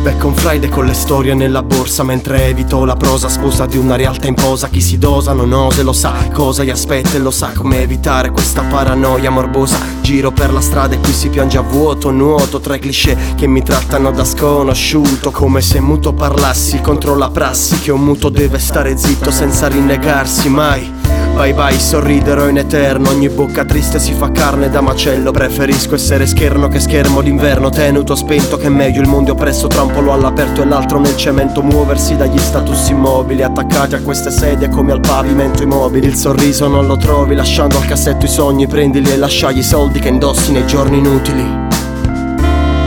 becco un Friday con le storie nella borsa Mentre evito la prosa sposa di una realtà in posa. Chi si dosa non ose, lo sa cosa gli aspetta e lo sa come evitare questa paranoia morbosa. Giro per la strada e qui si piange a vuoto Nuoto tra i cliché che mi trattano da sconosciuto Come se muto parlassi contro la prassi Che un muto deve stare zitto senza rinnegarsi mai Bye bye, sorriderò in eterno. Ogni bocca triste si fa carne da macello. Preferisco essere scherno che schermo d'inverno. Tenuto spento che è meglio il mondo oppresso Tra un polo all'aperto e l'altro nel cemento. Muoversi dagli status immobili Attaccati a queste sedie come al pavimento immobili. Il sorriso non lo trovi lasciando al cassetto i sogni. Prendili e lasciagli i soldi che indossi nei giorni inutili.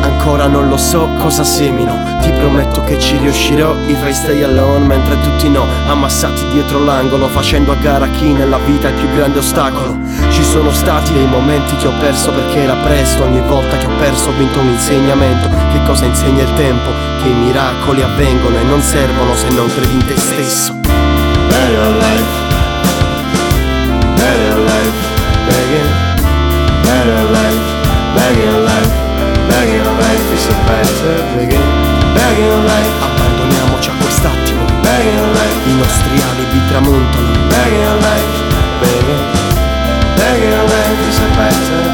Ancora non lo so cosa semino Ti prometto che ci riuscirò. I fai stay alone mentre tutti no. Ammassati dietro l'angolo Facendo a gara chi nella vita è il più grande ostacolo. Ci sono stati dei momenti che ho perso perché era presto. Ogni volta che ho perso ho vinto un insegnamento. Che cosa insegna il tempo? Che i miracoli avvengono e non servono se non credi in te stesso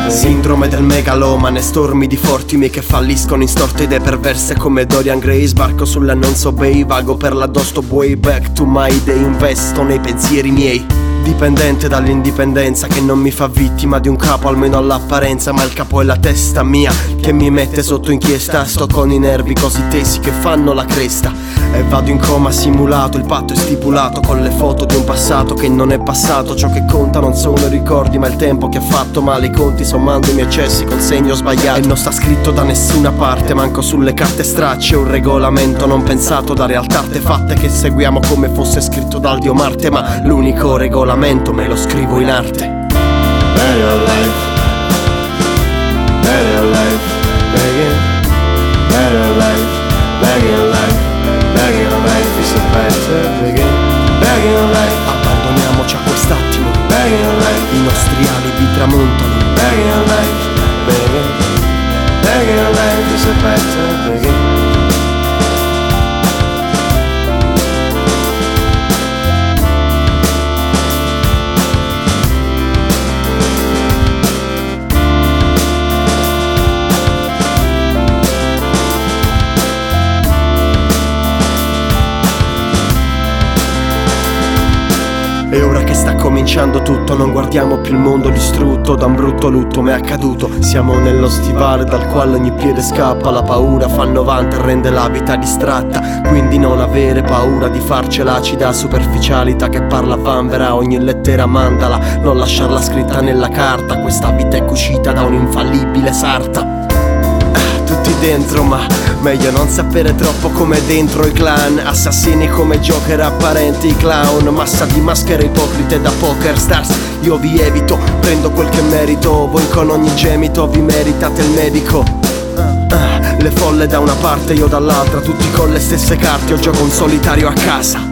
Sindrome del megalomane, stormi di fortimi che falliscono in storte idee perverse come Dorian Gray Sbarco sulla non so bay, vago per la dosto way back to my day Investo nei pensieri miei Dipendente dall'indipendenza che non mi fa vittima di un capo almeno all'apparenza Ma il capo è la testa mia che mi mette sotto inchiesta. Sto con i nervi così tesi che fanno la cresta. E vado in coma simulato, il patto è stipulato Con le foto di un passato che non è passato. Ciò che conta non sono i ricordi ma il tempo che ha fatto male. I conti Sommando i miei eccessi col segno sbagliato. E non sta scritto da nessuna parte Manco sulle carte stracce. Un regolamento non pensato da realtà artefatte Che seguiamo come fosse scritto dal dio Marte Ma l'unico regolamento me lo scrivo in arte. Better life. Better life. Begging. Better life. Begging life. Begging life is a better begin. Begging life. Abbandoniamoci a quest'attimo. Begging life. I nostri alibi tramontano. Begging life. Begging. Begging life is a better begin E ora che sta cominciando tutto Non guardiamo più il mondo distrutto Da un brutto lutto mi è accaduto. Siamo nello stivale dal quale ogni piede scappa La paura fa 90 e rende la vita distratta. Quindi non avere paura di farcela acida superficialità che parla vanvera Ogni lettera mandala Non lasciarla scritta nella carta. Questa vita è cucita da un'infallibile sarta dentro ma meglio non sapere troppo come dentro i clan. Assassini come Joker apparenti clown Massa di maschere ipocrite da poker stars. Io vi evito, prendo quel che merito. Voi con ogni gemito vi meritate il medico. Ah, Le folle da una parte, io dall'altra Tutti con le stesse carte, io gioco un solitario a casa